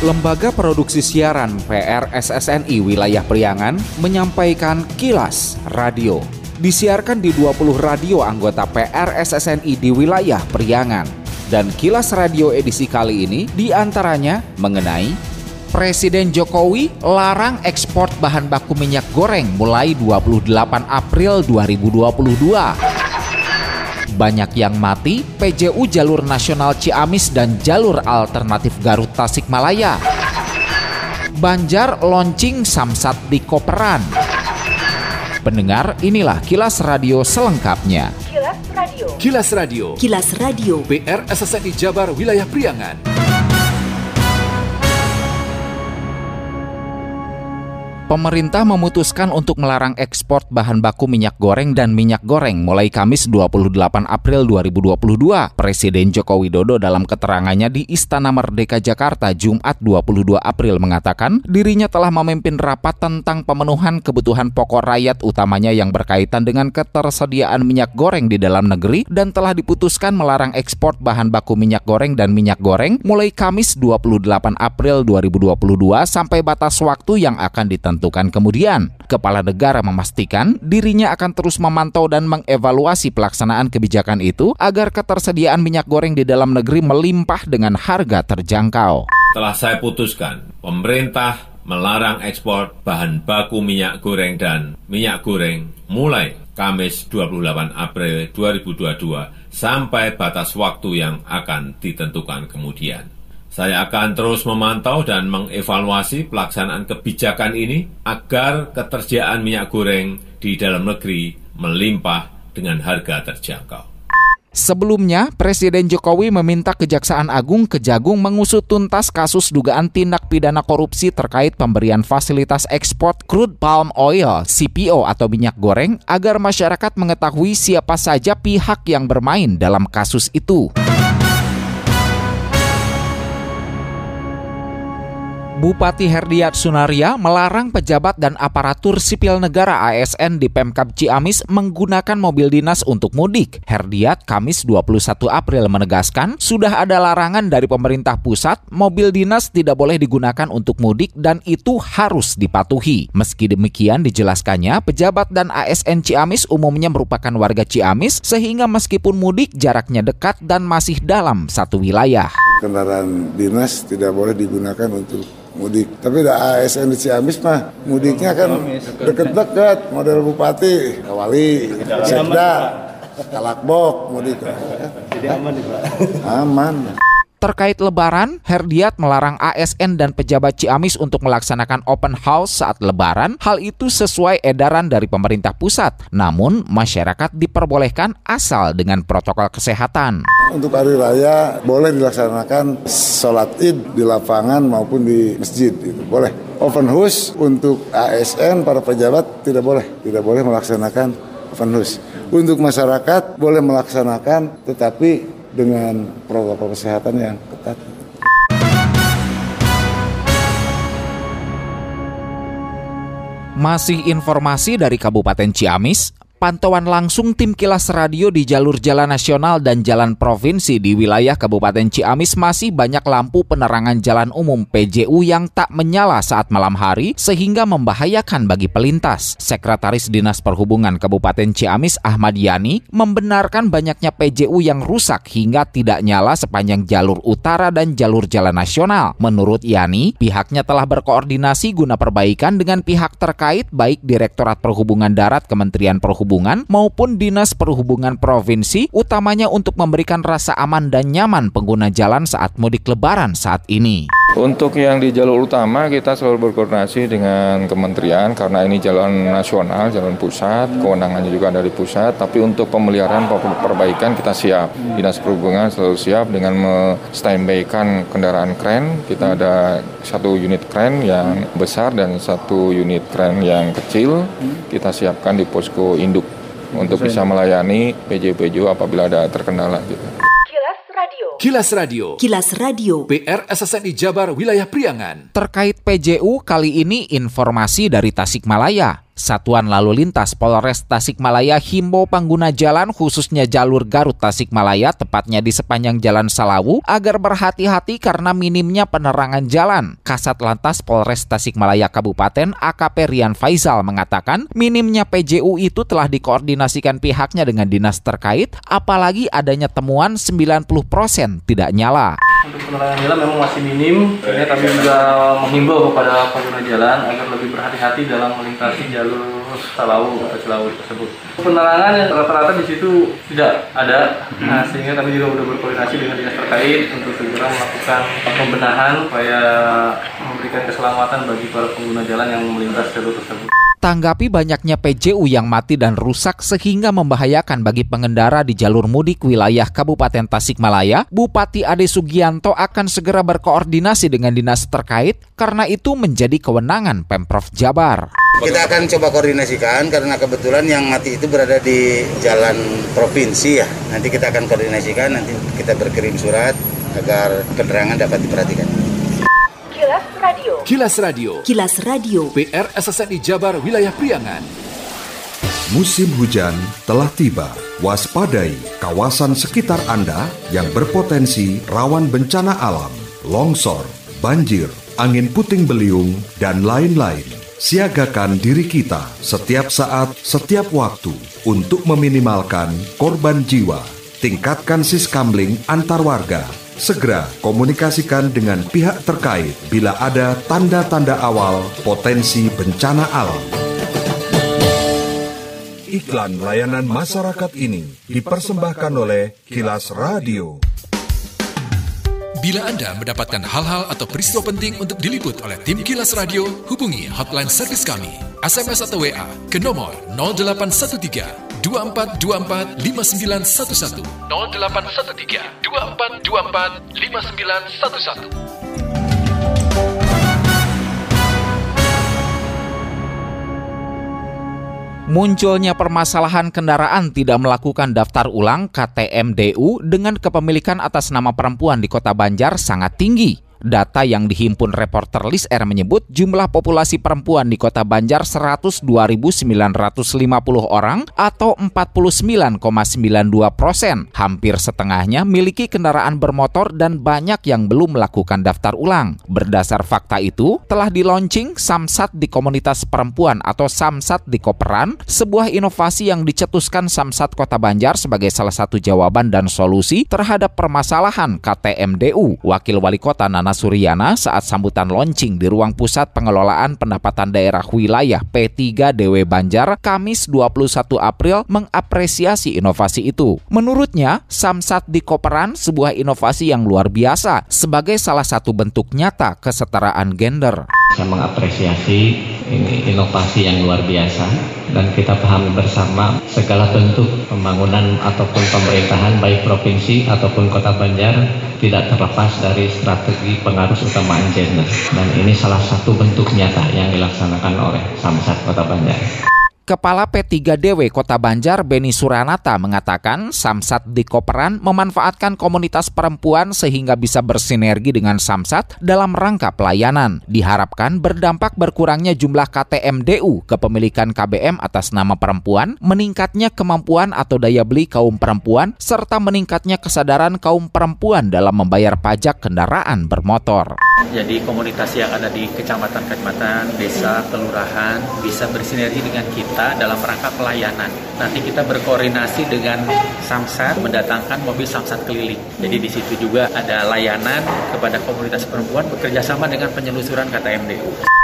Lembaga Produksi Siaran PRSSNI Wilayah Priangan menyampaikan kilas radio. Disiarkan di 20 radio anggota PRSSNI di wilayah Priangan. Dan kilas radio edisi kali ini di antaranya mengenai Presiden Jokowi larang ekspor bahan baku minyak goreng mulai 28 April 2022 banyak yang mati, PJU Jalur Nasional Ciamis dan Jalur Alternatif Garut Tasikmalaya. Banjar launching Samsat di Koperan. Pendengar, inilah kilas radio selengkapnya. Kilas Radio. Kilas Radio. Kilas Radio. PR SSNI Jabar Wilayah Priangan. Pemerintah memutuskan untuk melarang ekspor bahan baku minyak goreng dan minyak goreng mulai Kamis 28 April 2022. Presiden Joko Widodo dalam keterangannya di Istana Merdeka Jakarta Jumat 22 April mengatakan dirinya telah memimpin rapat tentang pemenuhan kebutuhan pokok rakyat utamanya yang berkaitan dengan ketersediaan minyak goreng di dalam negeri dan telah diputuskan melarang ekspor bahan baku minyak goreng dan minyak goreng mulai Kamis 28 April 2022 sampai batas waktu yang akan ditentukan ditentukan kemudian. Kepala negara memastikan dirinya akan terus memantau dan mengevaluasi pelaksanaan kebijakan itu agar ketersediaan minyak goreng di dalam negeri melimpah dengan harga terjangkau. Telah saya putuskan, pemerintah melarang ekspor bahan baku minyak goreng dan minyak goreng mulai Kamis 28 April 2022 sampai batas waktu yang akan ditentukan kemudian. Saya akan terus memantau dan mengevaluasi pelaksanaan kebijakan ini agar ketersediaan minyak goreng di dalam negeri melimpah dengan harga terjangkau. Sebelumnya, Presiden Jokowi meminta Kejaksaan Agung Kejagung mengusut tuntas kasus dugaan tindak pidana korupsi terkait pemberian fasilitas ekspor crude palm oil (CPO) atau minyak goreng agar masyarakat mengetahui siapa saja pihak yang bermain dalam kasus itu. Bupati Herdiat Sunaria melarang pejabat dan aparatur sipil negara ASN di Pemkab Ciamis menggunakan mobil dinas untuk mudik. Herdiat Kamis 21 April menegaskan sudah ada larangan dari pemerintah pusat mobil dinas tidak boleh digunakan untuk mudik dan itu harus dipatuhi. Meski demikian dijelaskannya pejabat dan ASN Ciamis umumnya merupakan warga Ciamis sehingga meskipun mudik jaraknya dekat dan masih dalam satu wilayah. Kendaraan dinas tidak boleh digunakan untuk mudik. Tapi ada ASN di Ciamis mah mudiknya kan deket-deket model bupati, wali, sekda, kalakbok mudik. Jadi aman nih Pak. Aman. Terkait Lebaran, Herdiat melarang ASN dan pejabat Ciamis untuk melaksanakan open house saat Lebaran. Hal itu sesuai edaran dari pemerintah pusat. Namun, masyarakat diperbolehkan asal dengan protokol kesehatan. Untuk hari raya boleh dilaksanakan sholat id di lapangan maupun di masjid. Gitu. Boleh. Open house untuk ASN, para pejabat tidak boleh. Tidak boleh melaksanakan open house. Untuk masyarakat boleh melaksanakan tetapi dengan protokol kesehatan yang ketat. Masih informasi dari Kabupaten Ciamis, pantauan langsung tim kilas radio di jalur jalan nasional dan jalan provinsi di wilayah Kabupaten Ciamis masih banyak lampu penerangan jalan umum PJU yang tak menyala saat malam hari sehingga membahayakan bagi pelintas. Sekretaris Dinas Perhubungan Kabupaten Ciamis Ahmad Yani membenarkan banyaknya PJU yang rusak hingga tidak nyala sepanjang jalur utara dan jalur jalan nasional. Menurut Yani, pihaknya telah berkoordinasi guna perbaikan dengan pihak terkait baik Direktorat Perhubungan Darat Kementerian Perhubungan Perhubungan maupun Dinas Perhubungan Provinsi, utamanya untuk memberikan rasa aman dan nyaman pengguna jalan saat mudik lebaran saat ini. Untuk yang di jalur utama kita selalu berkoordinasi dengan kementerian karena ini jalan nasional, jalan pusat, kewenangannya juga dari pusat. Tapi untuk pemeliharaan perbaikan kita siap. Dinas Perhubungan selalu siap dengan standbykan kendaraan kren. Kita ada satu unit kren yang besar dan satu unit kren yang kecil. Kita siapkan di posko induk untuk bisa melayani PJ-PJ apabila ada terkendala gitu. Kilas Radio. Kilas Radio. PR SSNI Jabar Wilayah Priangan. Terkait PJU kali ini informasi dari Tasikmalaya. Satuan Lalu Lintas Polres Tasikmalaya himbau pengguna jalan khususnya jalur Garut Tasikmalaya tepatnya di sepanjang Jalan Salawu agar berhati-hati karena minimnya penerangan jalan. Kasat Lantas Polres Tasikmalaya Kabupaten AKP Rian Faizal mengatakan minimnya PJU itu telah dikoordinasikan pihaknya dengan dinas terkait apalagi adanya temuan 90% tidak nyala. Untuk penerangan jalan memang masih minim, sehingga kami juga menghimbau kepada pengguna jalan agar lebih berhati-hati dalam melintasi jalur Salawu atau Selawu tersebut. Penerangan rata-rata di situ tidak ada, nah, sehingga kami juga sudah berkoordinasi dengan dinas terkait untuk segera melakukan pembenahan supaya memberikan keselamatan bagi para pengguna jalan yang melintas jalur tersebut. Tanggapi banyaknya PJU yang mati dan rusak sehingga membahayakan bagi pengendara di jalur mudik wilayah Kabupaten Tasikmalaya, Bupati Ade Sugianto akan segera berkoordinasi dengan dinas terkait karena itu menjadi kewenangan Pemprov Jabar. Kita akan coba koordinasikan karena kebetulan yang mati itu berada di jalan provinsi ya. Nanti kita akan koordinasikan, nanti kita berkirim surat agar penerangan dapat diperhatikan. Kilas Radio. Kilas Radio. Kilas Radio. PR SSNI Jabar Wilayah Priangan. Musim hujan telah tiba. Waspadai kawasan sekitar Anda yang berpotensi rawan bencana alam, longsor, banjir, angin puting beliung, dan lain-lain. Siagakan diri kita setiap saat, setiap waktu untuk meminimalkan korban jiwa. Tingkatkan siskamling antar warga segera komunikasikan dengan pihak terkait bila ada tanda-tanda awal potensi bencana alam. Iklan layanan masyarakat ini dipersembahkan oleh Kilas Radio. Bila Anda mendapatkan hal-hal atau peristiwa penting untuk diliput oleh tim Kilas Radio, hubungi hotline servis kami, SMS atau WA ke nomor 0813 2424 5911 0813 2424 5911 Munculnya permasalahan kendaraan tidak melakukan daftar ulang KTMDU dengan kepemilikan atas nama perempuan di Kota Banjar sangat tinggi. Data yang dihimpun reporter Lis R menyebut jumlah populasi perempuan di Kota Banjar 102.950 orang atau 49,92 persen. Hampir setengahnya miliki kendaraan bermotor dan banyak yang belum melakukan daftar ulang. Berdasar fakta itu, telah di-launching Samsat di komunitas perempuan atau Samsat di Koperan, sebuah inovasi yang dicetuskan Samsat Kota Banjar sebagai salah satu jawaban dan solusi terhadap permasalahan KTMDU. Wakil Wali Kota Nana Suryana saat sambutan launching di ruang pusat pengelolaan pendapatan daerah wilayah P3 DW Banjar Kamis 21 April mengapresiasi inovasi itu. Menurutnya, Samsat di Koperan sebuah inovasi yang luar biasa sebagai salah satu bentuk nyata kesetaraan gender. Saya mengapresiasi ini inovasi yang luar biasa dan kita pahami bersama segala bentuk pembangunan ataupun pemerintahan baik provinsi ataupun kota Banjar tidak terlepas dari strategi pengaruh utamaan gender dan ini salah satu bentuk nyata yang dilaksanakan oleh Samsat Kota Banjar. Kepala P3DW Kota Banjar Beni Suranata mengatakan Samsat di Koperan memanfaatkan komunitas perempuan sehingga bisa bersinergi dengan Samsat dalam rangka pelayanan. Diharapkan berdampak berkurangnya jumlah KTMDU kepemilikan KBM atas nama perempuan, meningkatnya kemampuan atau daya beli kaum perempuan, serta meningkatnya kesadaran kaum perempuan dalam membayar pajak kendaraan bermotor. Jadi komunitas yang ada di kecamatan-kecamatan, desa, kelurahan bisa bersinergi dengan kita kita dalam rangka pelayanan. Nanti kita berkoordinasi dengan Samsat mendatangkan mobil Samsat keliling. Jadi di situ juga ada layanan kepada komunitas perempuan bekerja sama dengan penyelusuran KTMDU.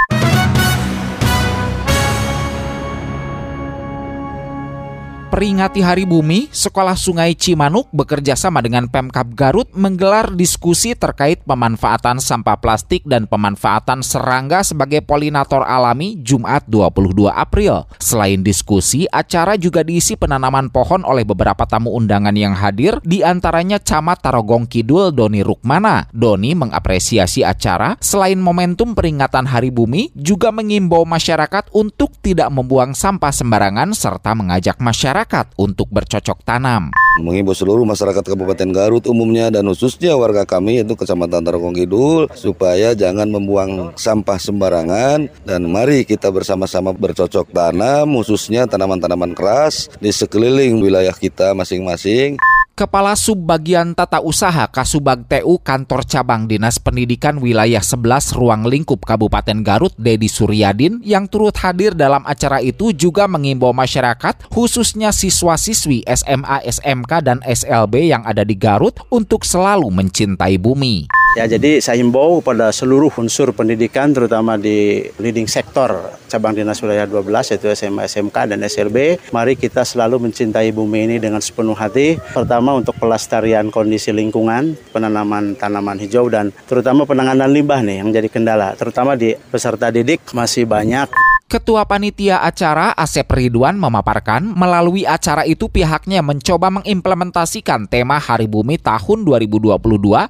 Peringati Hari Bumi, Sekolah Sungai Cimanuk bekerja sama dengan Pemkap Garut menggelar diskusi terkait pemanfaatan sampah plastik dan pemanfaatan serangga sebagai polinator alami Jumat 22 April. Selain diskusi, acara juga diisi penanaman pohon oleh beberapa tamu undangan yang hadir, di antaranya Camat Tarogong Kidul Doni Rukmana. Doni mengapresiasi acara, selain momentum peringatan Hari Bumi, juga mengimbau masyarakat untuk tidak membuang sampah sembarangan serta mengajak masyarakat masyarakat untuk bercocok tanam. Mengimbau seluruh masyarakat Kabupaten Garut umumnya dan khususnya warga kami yaitu Kecamatan Tarogong Kidul supaya jangan membuang sampah sembarangan dan mari kita bersama-sama bercocok tanam khususnya tanaman-tanaman keras di sekeliling wilayah kita masing-masing. Kepala Subbagian Tata Usaha Kasubag TU Kantor Cabang Dinas Pendidikan Wilayah 11 Ruang Lingkup Kabupaten Garut Dedi Suryadin yang turut hadir dalam acara itu juga mengimbau masyarakat khususnya siswa-siswi SMA, SMK, dan SLB yang ada di Garut untuk selalu mencintai bumi. Ya, jadi saya himbau kepada seluruh unsur pendidikan terutama di leading sektor cabang dinas wilayah 12 yaitu SMA, SMK dan SLB. Mari kita selalu mencintai bumi ini dengan sepenuh hati. Pertama untuk pelestarian kondisi lingkungan, penanaman tanaman hijau dan terutama penanganan limbah nih yang jadi kendala. Terutama di peserta didik masih banyak Ketua Panitia Acara Asep Ridwan memaparkan melalui acara itu pihaknya mencoba mengimplementasikan tema Hari Bumi tahun 2022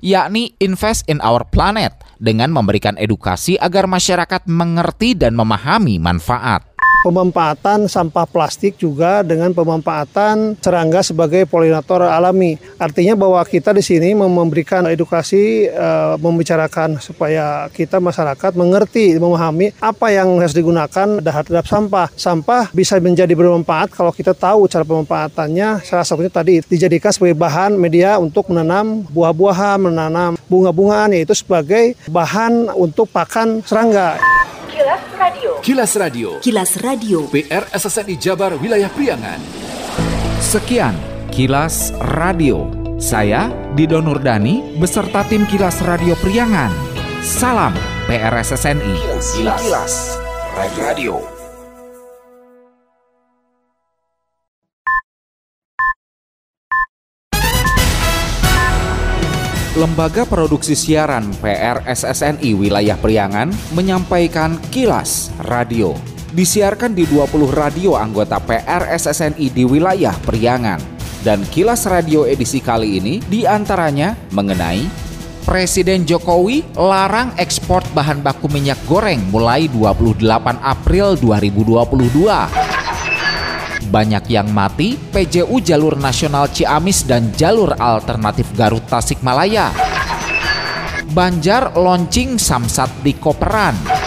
yakni Invest in Our Planet dengan memberikan edukasi agar masyarakat mengerti dan memahami manfaat pemanfaatan sampah plastik juga dengan pemanfaatan serangga sebagai polinator alami. Artinya bahwa kita di sini memberikan edukasi, e, membicarakan supaya kita masyarakat mengerti, memahami apa yang harus digunakan terhadap sampah. Sampah bisa menjadi bermanfaat kalau kita tahu cara pemanfaatannya. Salah satunya tadi dijadikan sebagai bahan media untuk menanam buah-buahan, menanam bunga-bungaan, yaitu sebagai bahan untuk pakan serangga. Kilas Radio. Kilas Radio. Kilas Radio. PR SSNI Jabar Wilayah Priangan. Sekian Kilas Radio. Saya Dido Nurdani beserta tim Kilas Radio Priangan. Salam PRSSNI. Kilas, Kilas. Kilas. Radio. Lembaga Produksi Siaran PRSSNI Wilayah Priangan menyampaikan Kilas Radio. Disiarkan di 20 radio anggota PRSSNI di wilayah Priangan. Dan Kilas Radio edisi kali ini di antaranya mengenai Presiden Jokowi larang ekspor bahan baku minyak goreng mulai 28 April 2022 banyak yang mati, PJU Jalur Nasional Ciamis dan Jalur Alternatif Garut Tasikmalaya. Banjar launching Samsat di Koperan.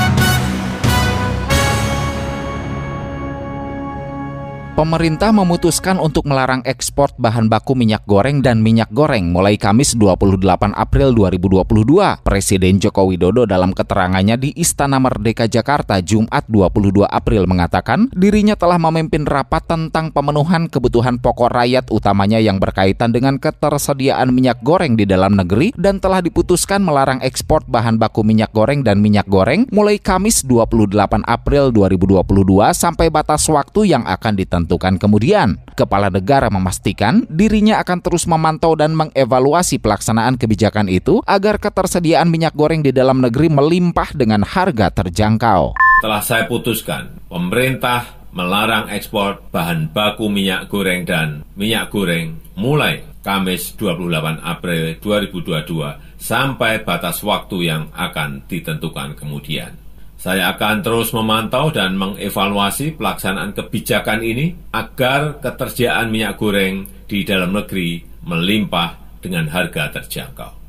Pemerintah memutuskan untuk melarang ekspor bahan baku minyak goreng dan minyak goreng mulai Kamis 28 April 2022. Presiden Joko Widodo dalam keterangannya di Istana Merdeka Jakarta Jumat 22 April mengatakan dirinya telah memimpin rapat tentang pemenuhan kebutuhan pokok rakyat utamanya yang berkaitan dengan ketersediaan minyak goreng di dalam negeri dan telah diputuskan melarang ekspor bahan baku minyak goreng dan minyak goreng mulai Kamis 28 April 2022 sampai batas waktu yang akan ditentukan ditentukan kemudian. Kepala negara memastikan dirinya akan terus memantau dan mengevaluasi pelaksanaan kebijakan itu agar ketersediaan minyak goreng di dalam negeri melimpah dengan harga terjangkau. Telah saya putuskan, pemerintah melarang ekspor bahan baku minyak goreng dan minyak goreng mulai Kamis 28 April 2022 sampai batas waktu yang akan ditentukan kemudian. Saya akan terus memantau dan mengevaluasi pelaksanaan kebijakan ini agar ketersediaan minyak goreng di dalam negeri melimpah dengan harga terjangkau.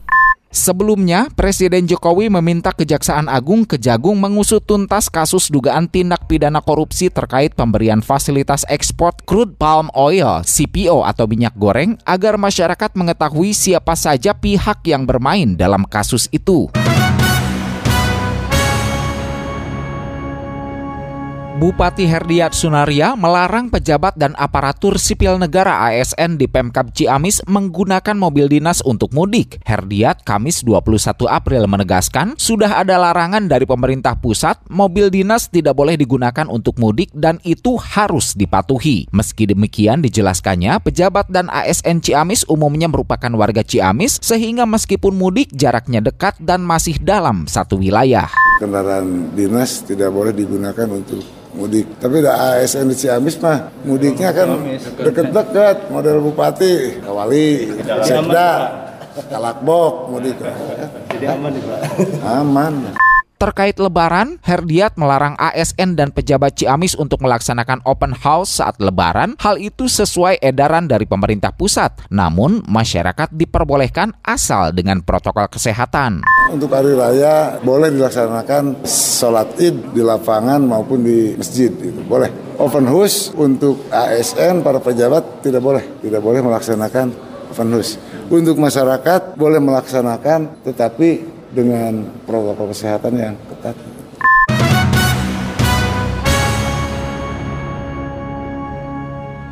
Sebelumnya, Presiden Jokowi meminta Kejaksaan Agung Kejagung mengusut tuntas kasus dugaan tindak pidana korupsi terkait pemberian fasilitas ekspor crude palm oil (CPO) atau minyak goreng agar masyarakat mengetahui siapa saja pihak yang bermain dalam kasus itu. Bupati Herdiat Sunaria melarang pejabat dan aparatur sipil negara ASN di Pemkab Ciamis menggunakan mobil dinas untuk mudik. Herdiat Kamis 21 April menegaskan sudah ada larangan dari pemerintah pusat mobil dinas tidak boleh digunakan untuk mudik dan itu harus dipatuhi. Meski demikian dijelaskannya pejabat dan ASN Ciamis umumnya merupakan warga Ciamis sehingga meskipun mudik jaraknya dekat dan masih dalam satu wilayah. Kendaraan dinas tidak boleh digunakan untuk mudik. Tapi ada ASN di Ciamis mah mudiknya kan deket-deket model bupati, kawali, sekda, kalakbok mudik. Jadi aman nih Pak. Aman. Terkait Lebaran, Herdiat melarang ASN dan pejabat Ciamis untuk melaksanakan open house saat Lebaran. Hal itu sesuai edaran dari pemerintah pusat. Namun, masyarakat diperbolehkan asal dengan protokol kesehatan. Untuk hari raya boleh dilaksanakan sholat id di lapangan maupun di masjid. Gitu. Boleh. Open house untuk ASN, para pejabat tidak boleh. Tidak boleh melaksanakan open house. Untuk masyarakat boleh melaksanakan tetapi dengan protokol kesehatan yang ketat.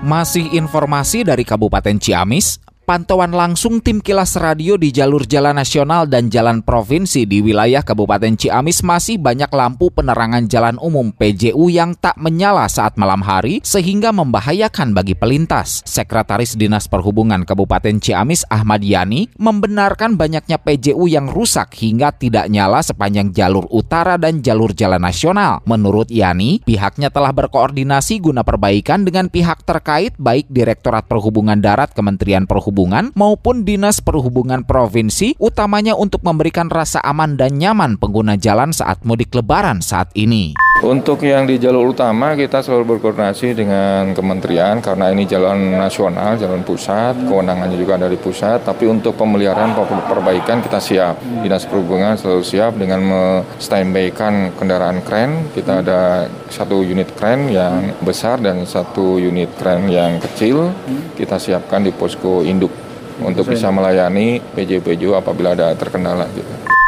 Masih informasi dari Kabupaten Ciamis, pantauan langsung tim kilas radio di jalur jalan nasional dan jalan provinsi di wilayah Kabupaten Ciamis masih banyak lampu penerangan jalan umum PJU yang tak menyala saat malam hari sehingga membahayakan bagi pelintas. Sekretaris Dinas Perhubungan Kabupaten Ciamis Ahmad Yani membenarkan banyaknya PJU yang rusak hingga tidak nyala sepanjang jalur utara dan jalur jalan nasional. Menurut Yani, pihaknya telah berkoordinasi guna perbaikan dengan pihak terkait baik Direktorat Perhubungan Darat Kementerian Perhubungan Perhubungan maupun Dinas Perhubungan Provinsi, utamanya untuk memberikan rasa aman dan nyaman pengguna jalan saat mudik lebaran saat ini. Untuk yang di jalur utama kita selalu berkoordinasi dengan kementerian karena ini jalan nasional, jalan pusat, kewenangannya juga dari pusat. Tapi untuk pemeliharaan perbaikan kita siap. Dinas Perhubungan selalu siap dengan standbykan kendaraan kren. Kita ada satu unit kren yang besar dan satu unit kren yang kecil. Kita siapkan di posko induk untuk bisa melayani PJ-PJ apabila ada terkendala gitu.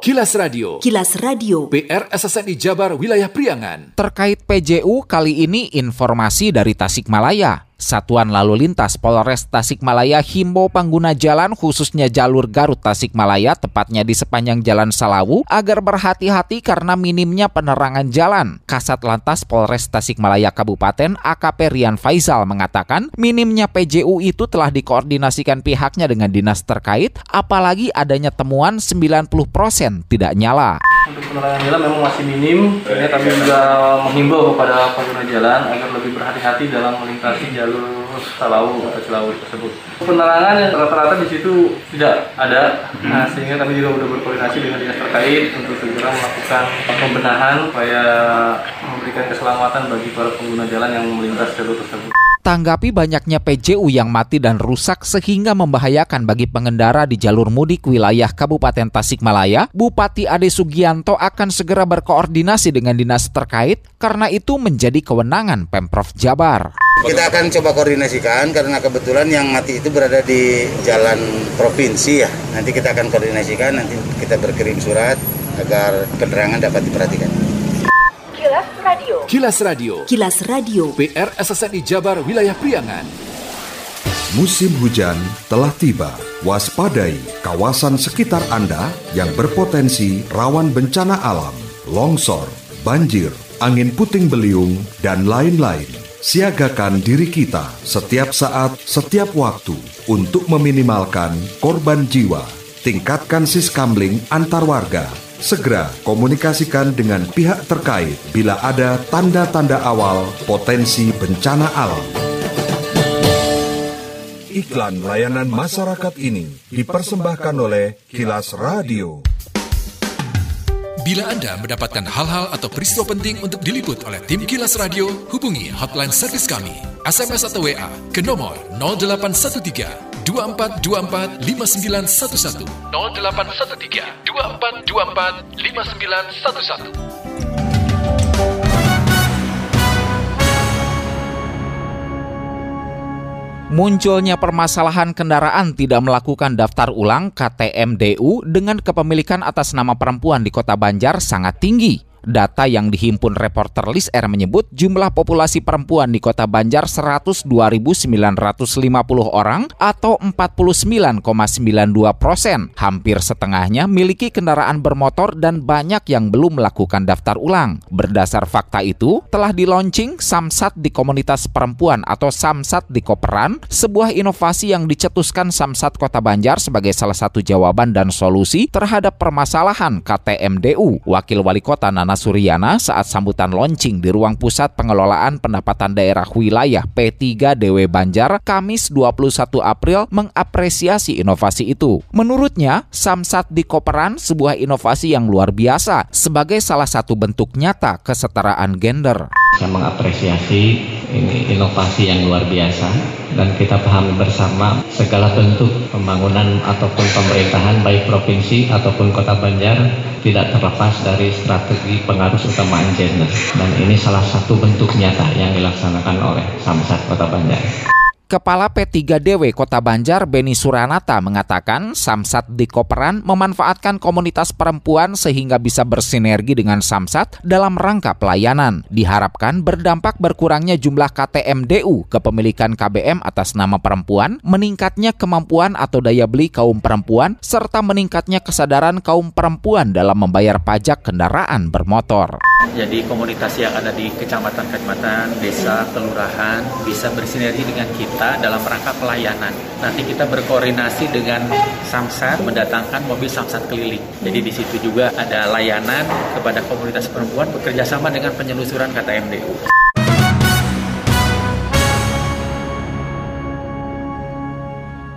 Kilas Radio. Kilas Radio. PR SSNI Jabar Wilayah Priangan. Terkait PJU kali ini informasi dari Tasikmalaya. Satuan Lalu Lintas Polres Tasikmalaya himbau pengguna jalan khususnya jalur Garut Tasikmalaya tepatnya di sepanjang Jalan Salawu agar berhati-hati karena minimnya penerangan jalan. Kasat Lantas Polres Tasikmalaya Kabupaten AKP Rian Faisal mengatakan minimnya PJU itu telah dikoordinasikan pihaknya dengan dinas terkait apalagi adanya temuan 90% tidak nyala. Untuk penerangan jalan memang masih minim, ini kami juga menghimbau kepada pengguna jalan agar lebih berhati-hati dalam melintasi jalur Salau atau Cilawu tersebut. Penerangan yang rata-rata di situ tidak ada, nah, sehingga kami juga sudah berkoordinasi dengan dinas terkait untuk segera melakukan pembenahan supaya memberikan keselamatan bagi para pengguna jalan yang melintas jalur tersebut. Tanggapi banyaknya PJU yang mati dan rusak sehingga membahayakan bagi pengendara di jalur mudik wilayah Kabupaten Tasikmalaya, Bupati Ade Sugianto akan segera berkoordinasi dengan dinas terkait karena itu menjadi kewenangan Pemprov Jabar. Kita akan coba koordinasikan karena kebetulan yang mati itu berada di jalan provinsi ya. Nanti kita akan koordinasikan, nanti kita berkirim surat agar penerangan dapat diperhatikan. Kilas Radio. Kilas Radio. Kilas Radio. PR SSNI Jabar Wilayah Priangan. Musim hujan telah tiba. Waspadai kawasan sekitar Anda yang berpotensi rawan bencana alam, longsor, banjir, angin puting beliung, dan lain-lain. Siagakan diri kita setiap saat, setiap waktu untuk meminimalkan korban jiwa. Tingkatkan siskamling antar warga Segera komunikasikan dengan pihak terkait bila ada tanda-tanda awal potensi bencana alam. Iklan layanan masyarakat ini dipersembahkan oleh Kilas Radio. Bila Anda mendapatkan hal-hal atau peristiwa penting untuk diliput oleh tim Kilas Radio, hubungi hotline servis kami, SMS atau WA ke nomor 0813 2424 5911 0813 2424 5911 Munculnya permasalahan kendaraan tidak melakukan daftar ulang KTMDU dengan kepemilikan atas nama perempuan di Kota Banjar sangat tinggi. Data yang dihimpun reporter Lis R menyebut jumlah populasi perempuan di kota Banjar 102.950 orang atau 49,92 persen. Hampir setengahnya miliki kendaraan bermotor dan banyak yang belum melakukan daftar ulang. Berdasar fakta itu, telah dilaunching Samsat di komunitas perempuan atau Samsat di Koperan, sebuah inovasi yang dicetuskan Samsat Kota Banjar sebagai salah satu jawaban dan solusi terhadap permasalahan KTMDU. Wakil Wali Kota Nana Suryana saat sambutan launching di ruang pusat pengelolaan pendapatan daerah wilayah P3 DW Banjar Kamis 21 April mengapresiasi inovasi itu. Menurutnya, Samsat di Koperan sebuah inovasi yang luar biasa sebagai salah satu bentuk nyata kesetaraan gender. Saya mengapresiasi ini inovasi yang luar biasa dan kita pahami bersama segala bentuk pembangunan ataupun pemerintahan baik provinsi ataupun kota Banjar tidak terlepas dari strategi pengaruh utamaan gender dan ini salah satu bentuk nyata yang dilaksanakan oleh Samsat Kota Banjar. Kepala P3DW Kota Banjar Beni Suranata mengatakan Samsat di Koperan memanfaatkan komunitas perempuan sehingga bisa bersinergi dengan Samsat dalam rangka pelayanan. Diharapkan berdampak berkurangnya jumlah KTMDU kepemilikan KBM atas nama perempuan, meningkatnya kemampuan atau daya beli kaum perempuan, serta meningkatnya kesadaran kaum perempuan dalam membayar pajak kendaraan bermotor. Jadi komunitas yang ada di kecamatan-kecamatan, desa, kelurahan bisa bersinergi dengan kita dalam rangka pelayanan. Nanti kita berkoordinasi dengan Samsat mendatangkan mobil Samsat keliling. Jadi di situ juga ada layanan kepada komunitas perempuan bekerja sama dengan penyelusuran KTMDU.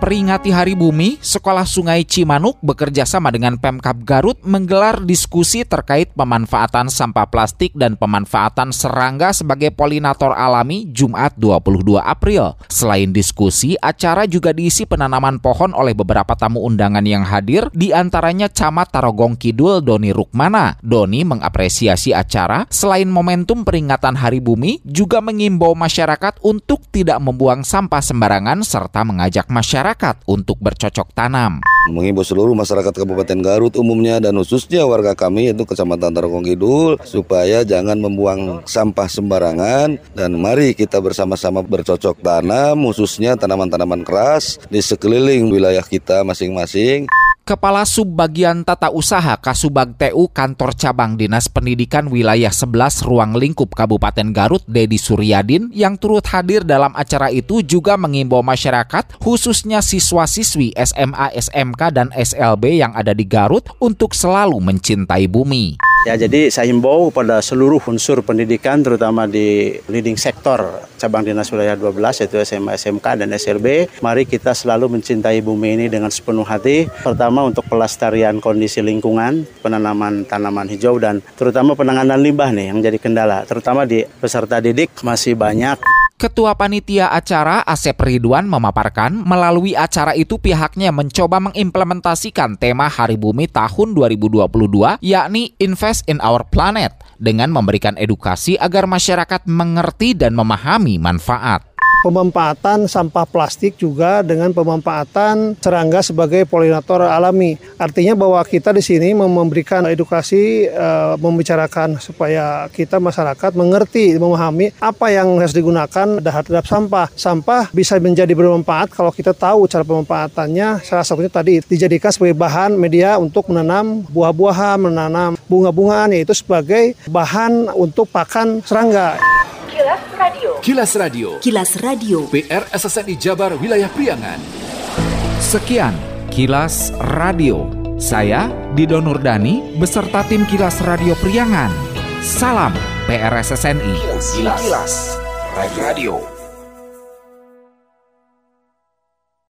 Peringati Hari Bumi, Sekolah Sungai Cimanuk bekerja sama dengan Pemkap Garut menggelar diskusi terkait pemanfaatan sampah plastik dan pemanfaatan serangga sebagai polinator alami Jumat 22 April. Selain diskusi, acara juga diisi penanaman pohon oleh beberapa tamu undangan yang hadir, di antaranya Camat Tarogong Kidul Doni Rukmana. Doni mengapresiasi acara, selain momentum peringatan Hari Bumi, juga mengimbau masyarakat untuk tidak membuang sampah sembarangan serta mengajak masyarakat masyarakat untuk bercocok tanam. Mengimbau seluruh masyarakat Kabupaten Garut umumnya dan khususnya warga kami yaitu Kecamatan Tarogong Kidul supaya jangan membuang sampah sembarangan dan mari kita bersama-sama bercocok tanam khususnya tanaman-tanaman keras di sekeliling wilayah kita masing-masing. Kepala Subbagian Tata Usaha Kasubag TU Kantor Cabang Dinas Pendidikan Wilayah 11 Ruang Lingkup Kabupaten Garut Dedi Suryadin yang turut hadir dalam acara itu juga mengimbau masyarakat khususnya siswa-siswi SMA, SMK, dan SLB yang ada di Garut untuk selalu mencintai bumi. Ya, jadi saya himbau pada seluruh unsur pendidikan terutama di leading sektor cabang dinas wilayah 12 yaitu SMA, SMK dan SLB. Mari kita selalu mencintai bumi ini dengan sepenuh hati. Pertama untuk pelestarian kondisi lingkungan, penanaman tanaman hijau dan terutama penanganan limbah nih yang jadi kendala. Terutama di peserta didik masih banyak Ketua Panitia Acara Asep Ridwan memaparkan melalui acara itu pihaknya mencoba mengimplementasikan tema Hari Bumi tahun 2022 yakni Invest in Our Planet dengan memberikan edukasi agar masyarakat mengerti dan memahami manfaat pemanfaatan sampah plastik juga dengan pemanfaatan serangga sebagai polinator alami. Artinya bahwa kita di sini memberikan edukasi, e, membicarakan supaya kita masyarakat mengerti, memahami apa yang harus digunakan terhadap sampah. Sampah bisa menjadi bermanfaat kalau kita tahu cara pemanfaatannya. Salah satunya tadi dijadikan sebagai bahan media untuk menanam buah-buahan, menanam bunga-bungaan, yaitu sebagai bahan untuk pakan serangga. Kilas Radio. Kilas Radio. PR SSNI Jabar Wilayah Priangan. Sekian Kilas Radio. Saya Dido Nurdani beserta tim Kilas Radio Priangan. Salam PRSSNI. Kilas, Kilas. Radio.